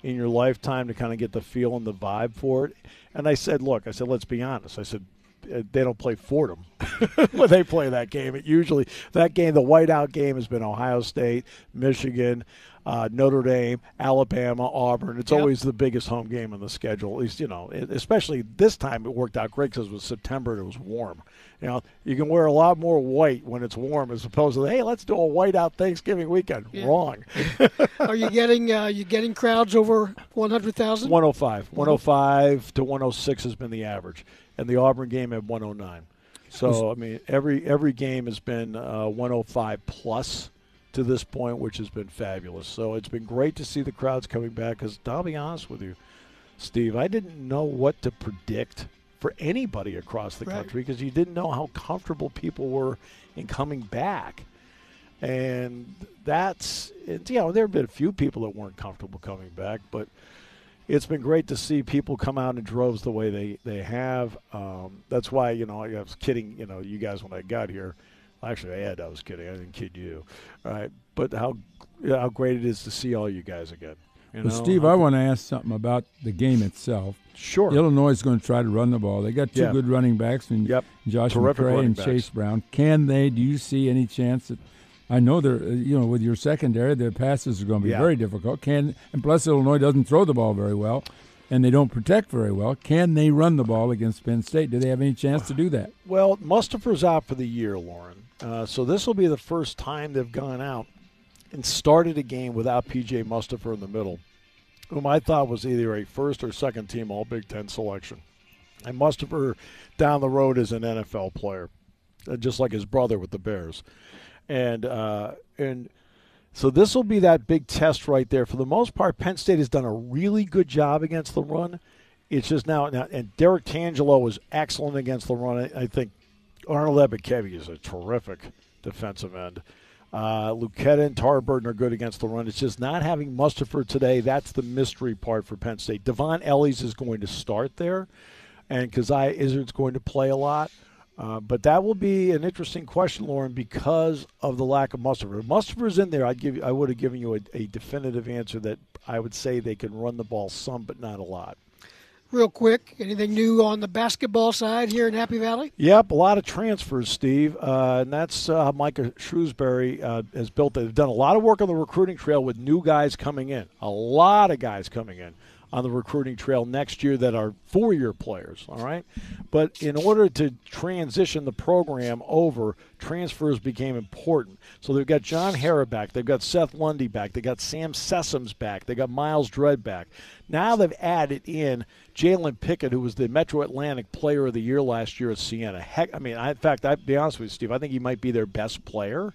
in your lifetime to kind of get the feel and the vibe for it. And I said, look, I said, let's be honest. I said, they don't play Fordham *laughs* when they play that game. It usually that game, the whiteout game, has been Ohio State, Michigan, uh, Notre Dame, Alabama, Auburn. It's Yep. always the biggest home game on the schedule. At least you know, it- especially this time it worked out great because it was September and it was warm. You know, you can wear a lot more white when it's warm as opposed to hey, let's do a whiteout Thanksgiving weekend. Yeah. Wrong. *laughs* Are you getting uh, you getting crowds over 100,000? 105. 105 to 106 has been the average, and the Auburn game at 109. So I mean, every every game has been uh, 105 plus to this point, which has been fabulous. So it's been great to see the crowds coming back. Because I'll be honest with you, Steve, I didn't know what to predict for anybody across the Right. country because you didn't know how comfortable people were in coming back. And that's, it's, you know, there have been a few people that weren't comfortable coming back, but it's been great to see people come out in droves the way they, they have. Um, that's why, you know, I was kidding, you know, you guys when I got here. Actually, Ed, I was kidding. I didn't kid you. All right. But how, how great it is to see all you guys again. You Well, know? Steve, I want to ask something about the game itself. Sure. Illinois is going to try to run the ball. They got two Yeah. good running backs, and Yep. Josh Terrific McCray and backs. Chase Brown. Can they? Do you see any chance that? I know they're, uh, you know, with your secondary, their passes are going to be Yeah. very difficult. Can and plus Illinois doesn't throw the ball very well, and they don't protect very well. Can they run the ball against Penn State? Do they have any chance to do that? Well, Mustipher's out for the year, Loren. Uh, so this will be the first time they've gone out and started a game without PJ Mustipher in the middle, whom I thought was either a first or second team All Big Ten selection. And Mustipher down the road is an NFL player, uh, just like his brother with the Bears. And uh, and so this will be that big test right there. For the most part, Penn State has done a really good job against the run. It's just now, now and Derrick Tangelo was excellent against the run. I, I think Arnold Ebiketie is a terrific defensive end. Uh, Luketa and Tarburton are good against the run. It's just not having Mustipher today. That's the mystery part for Penn State. Devon Ellis is going to start there, and Coziah Izzard's going to play a lot. Uh, but that will be an interesting question, Loren, because of the lack of Mustipher. If Mustipher's in there, I'd give you, I would have given you a, a definitive answer that I would say they can run the ball some, but not a lot. Real quick, anything new on the basketball side here in Happy Valley? Yep, a lot of transfers, Steve, uh, and that's uh, how Micah Shrewsberry uh, has built. They've done a lot of work on the recruiting trail with new guys coming in. A lot of guys coming in on the recruiting trail next year that are four-year players. All right, but in order to transition the program over, transfers became important. So they've got John Harrar back. They've got Seth Lundy back. They got Sam Sessoms back. They got Myles Dread back. Now they've added in Jalen Pickett, who was the Metro Atlantic Player of the Year last year at Siena. Heck, I mean, I, in fact, I'd be honest with you, Steve. I think he might be their best player.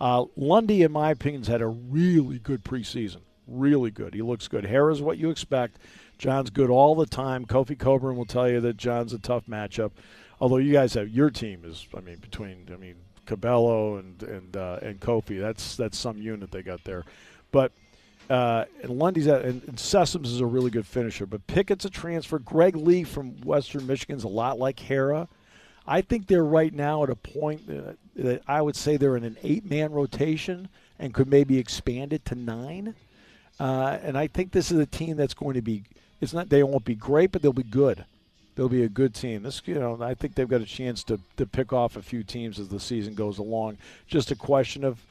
Uh, Lundy, in my opinion, has had a really good preseason. Really good. He looks good. Harrar's what you expect. John's good all the time. Kofi Cockburn will tell you that John's a tough matchup. Although you guys have your team is, I mean, between I mean Curbelo and and uh, and Kofi, that's that's some unit they got there. But uh, and Lundy's at, and, and Sessoms is a really good finisher. But Pickett's a transfer. Greg Lee from Western Michigan's a lot like Hara. I think they're right now at a point that, that I would say they're in an eight-man rotation and could maybe expand it to nine. Uh, and I think this is a team that's going to be. It's not. They won't be great, but they'll be good. They'll be a good team. This, you know, I think they've got a chance to to pick off a few teams as the season goes along. Just a question of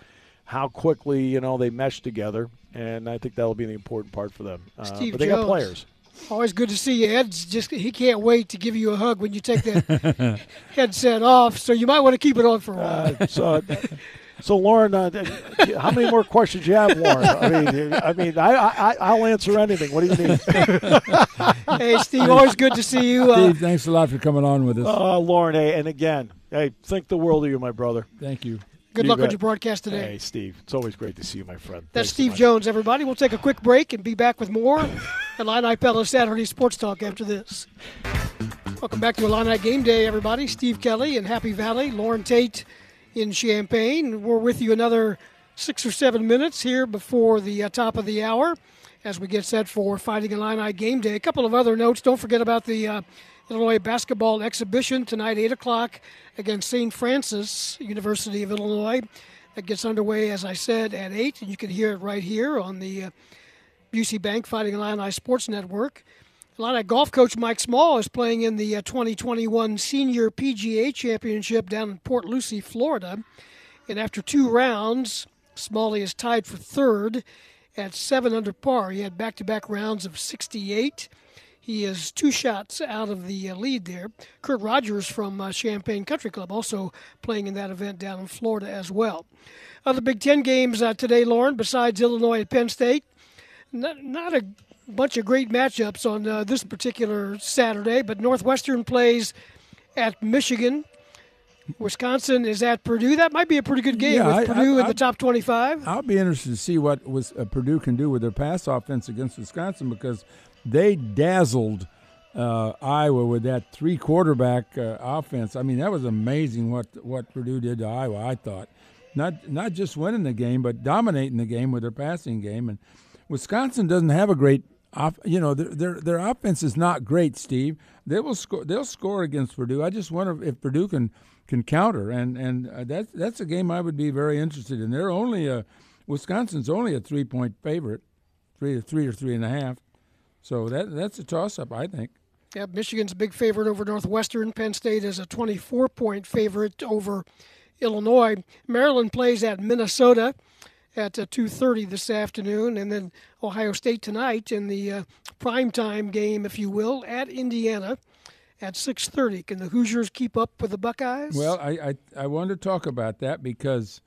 how quickly you know they mesh together, and I think that'll be the important part for them. Uh, Steve but they got Jones. players. Always good to see you. Ed's just he can't wait to give you a hug when you take that *laughs* headset off. So you might want to keep it on for a while. Uh, so, *laughs* so Loren, uh, how many more questions you have, Loren? I mean, I mean, I, I I'll answer anything. What do you need? *laughs* hey, Steve, always good to see you. Uh, Steve, thanks a lot for coming on with us. Uh, Loren, hey, and again, hey, think the world of you, my brother. Thank you. good you luck on bet. your broadcast today. Hey, Steve, it's always great to see you, my friend. That's Thanks Steve much. Jones, everybody. We'll take a quick break and be back with more *laughs* Illini Pella Saturday Sports Talk after this. Welcome back to Illini Game Day, everybody. Steve Kelly in Happy Valley, Loren Tate in Champaign. We're with you another six or seven minutes here before the uh, top of the hour as we get set for Fighting Illini Game Day. A couple of other notes. Don't forget about the uh, Illinois basketball exhibition tonight, 8 o'clock, against St. Francis University of Illinois. That gets underway, as I said, at 8, and you can hear it right here on the uh, Busey Bank Fighting Illini Sports Network. Illini golf coach Mike Small is playing in the uh, 2021 Senior PGA Championship down in Port Lucie, Florida. And after two rounds, Smalley is tied for third at 7 under par. He had back to back rounds of 68. He is two shots out of the uh, lead there. Kurt Rogers from uh, Champaign Country Club also playing in that event down in Florida as well. Other Big Ten games uh, today, Loren, besides Illinois at Penn State. Not, not a bunch of great matchups on uh, this particular Saturday, but Northwestern plays at Michigan. Wisconsin is at Purdue. That might be a pretty good game Yeah, with I- Purdue I- in the top 25. I'll be interested to see what was uh, Purdue can do with their pass offense against Wisconsin because they dazzled uh, Iowa with that three quarterback uh, offense. I mean, that was amazing what what Purdue did to Iowa. I thought not not just winning the game, but dominating the game with their passing game. And Wisconsin doesn't have a great. Off, you know their, their their offense is not great, Steve. They will score. They'll score against Purdue. I just wonder if Purdue can can counter, and and uh, that's that's a game I would be very interested in. They're only a Wisconsin's only a three point favorite, three to three or three and a half. So that that's a toss up, I think. Yeah, Michigan's a big favorite over Northwestern. Penn State is a 24 point favorite over Illinois. Maryland plays at Minnesota at uh, 2:30 this afternoon, and then Ohio State tonight in the uh, primetime game, if you will, at Indiana at 6:30. Can the Hoosiers keep up with the Buckeyes? Well, I, I I wanted to talk about that because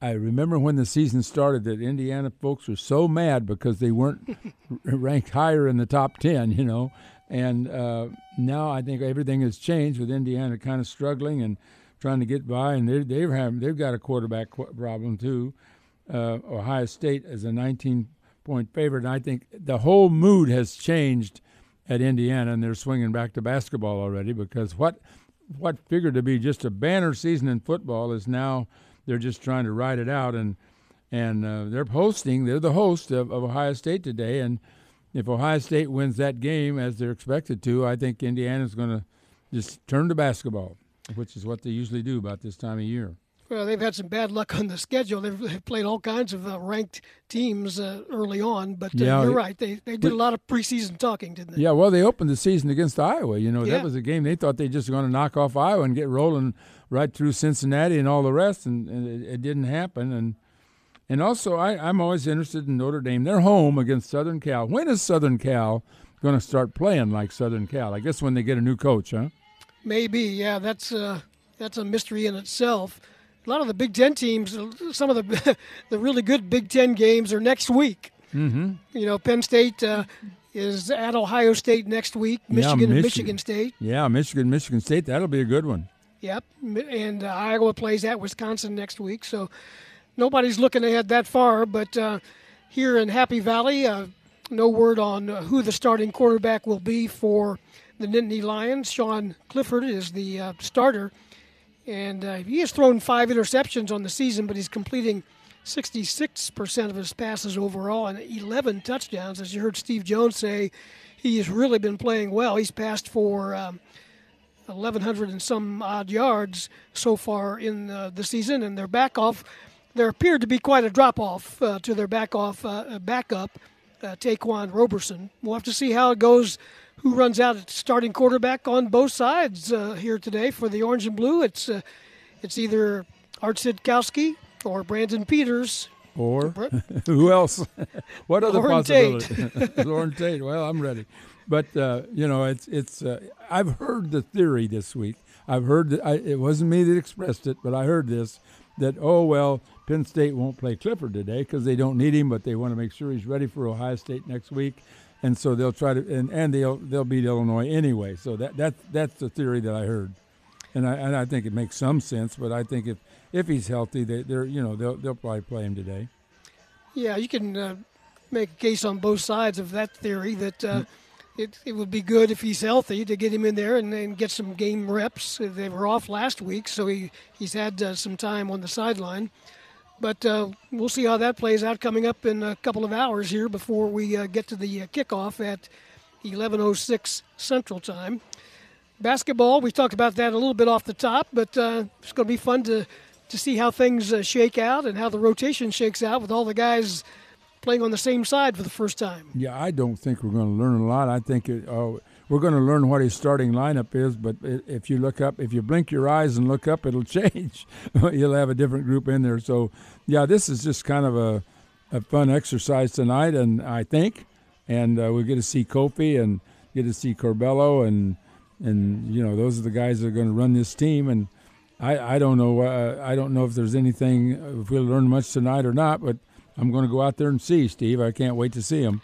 I remember when the season started that Indiana folks were so mad because they weren't *laughs* ranked higher in the top ten, you know, and uh, now I think everything has changed with Indiana kind of struggling and trying to get by, and they they've have, they've got a quarterback qu- problem too. Uh, Ohio State is a 19 point favorite, and I think the whole mood has changed at Indiana, and they're swinging back to basketball already because what what figured to be just a banner season in football is now they're just trying to ride it out. And and uh, they're hosting they're the host of, of Ohio State today. And if Ohio State wins that game as they're expected to I think Indiana's going to just turn to basketball which is what they usually do about this time of year They've had some bad luck on the schedule. They've, they've played all kinds of uh, ranked teams uh, early on, but uh, Yeah, you're right. They they did a lot of preseason talking, didn't they? Yeah, well, they opened the season against Iowa. You know, Yeah. that was a game they thought they just going to knock off Iowa and get rolling right through Cincinnati and all the rest, and, and it, it didn't happen. And and also, I, I'm always interested in Notre Dame. They're home against Southern Cal. When is Southern Cal going to start playing like Southern Cal? I guess when they get a new coach, huh? Maybe, yeah. That's uh, that's a mystery in itself. A lot of the Big Ten teams, some of the *laughs* the really good Big Ten games are next week. Mm-hmm. You know, Penn State uh, is at Ohio State next week. Yeah, Michigan and Michigan. Michigan State. Yeah, Michigan, Michigan State. That'll be a good one. Yep, and uh, Iowa plays at Wisconsin next week. So nobody's looking ahead that far. But uh, here in Happy Valley, uh, no word on uh, who the starting quarterback will be for the Nittany Lions. Sean Clifford is the uh, starter, and uh, he has thrown five interceptions on the season, but he's completing 66% of his passes overall and 11 touchdowns. As you heard Steve Jones say, he has really been playing well. He's passed for. Um, 1,100 and some odd yards so far in uh, the season, and their back off, there appeared to be quite a drop off uh, to their back off uh, backup, uh, Ta'Quan Roberson. We'll have to see how it goes. Who runs out at starting quarterback on both sides uh, here today for the orange and blue? It's uh, it's either Art Sitkowski or Brandon Peters. Or *laughs* who else? *laughs* what other Loren Tate. possibility? *laughs* Loren Tate. Well, I'm ready. But uh, you know, it's it's. Uh, I've heard the theory this week. I've heard that I, it wasn't me that expressed it, but I heard this that oh well, Penn State won't play Clifford today because they don't need him, but they want to make sure he's ready for Ohio State next week, and so they'll try to and, and they'll they'll beat Illinois anyway. So that that that's the theory that I heard, and I and I think it makes some sense. But I think if if he's healthy, they, they're you know they'll they'll probably play him today. Yeah, you can uh, make a case on both sides of that theory that uh, it, it would be good if he's healthy to get him in there and, and get some game reps. They were off last week, so he, he's had uh, some time on the sideline. But uh, we'll see how that plays out coming up in a couple of hours here before we uh, get to the uh, kickoff at 11:06 Central Time. Basketball, we talked about that a little bit off the top, but uh, it's going to be fun to to see how things uh, shake out and how the rotation shakes out with all the guys playing on the same side for the first time. Yeah, I don't think we're going to learn a lot. I think it, uh, we're going to learn what his starting lineup is. But if you look up, if you blink your eyes and look up, it'll *laughs* change. You'll have a different group in there. So, yeah, this is just kind of a, a fun exercise tonight, and I think, and uh, we get to see Kofi and get to see Curbelo, and and you know those are the guys that are going to run this team. And I I don't know uh, I don't know if there's anything if we'll learn much tonight or not, but I'm going to go out there and see Steve. I can't wait to see him.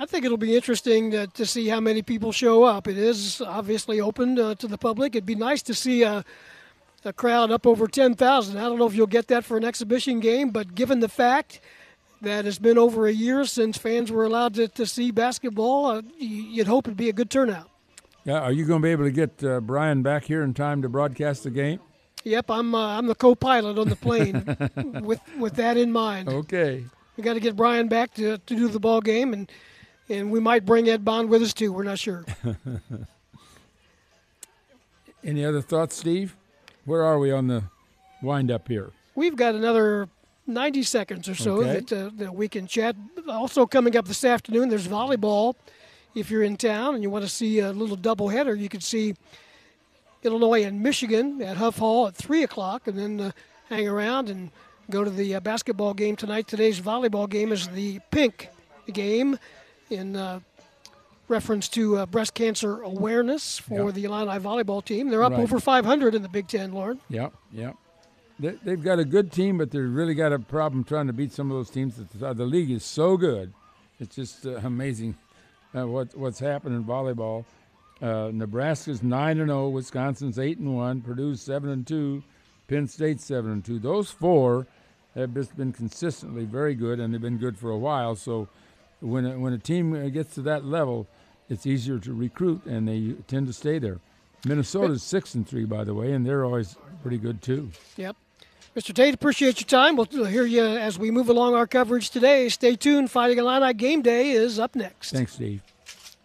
I think it'll be interesting to, to see how many people show up. It is obviously open uh, to the public. It'd be nice to see a, a crowd up over 10,000. I don't know if you'll get that for an exhibition game, but given the fact that it's been over a year since fans were allowed to, to see basketball, uh, you'd hope it'd be a good turnout. Yeah, are you going to be able to get uh, Brian back here in time to broadcast the game? Yep, I'm uh, I'm the co-pilot on the plane *laughs* with with that in mind. Okay. We got to get Brian back to, to do the ball game, and and we might bring Ed Bond with us too. We're not sure. *laughs* Any other thoughts, Steve? Where are we on the wind up here? We've got another 90 seconds or so okay. that, uh, that we can chat. Also, coming up this afternoon, there's volleyball. If you're in town and you want to see a little doubleheader, you can see Illinois and Michigan at Huff Hall at 3 o'clock, and then uh, hang around and go to the uh, basketball game tonight. Today's volleyball game is the pink game in uh, reference to uh, breast cancer awareness for yep. the Illini volleyball team. They're up right. over 500 in the Big Ten, Loren. Yep, yep. They, have got a good team, but they've really got a problem trying to beat some of those teams. The, the league is so good. It's just uh, amazing uh, what, what's happened in volleyball. Uh, Nebraska's nine and zero, oh, Wisconsin's eight and one, Purdue's seven and two, Penn State seven and two. Those four have just been consistently very good, and they've been good for a while. So when a, when a team uh, gets to that level, it's easier to recruit, and they tend to stay there. Minnesota's six and three, by the way, and they're always pretty good too. Yep. Mr. Tate, appreciate your time. We'll hear you as we move along our coverage today. Stay tuned. Fighting Illini Game Day is up next. Thanks, Steve.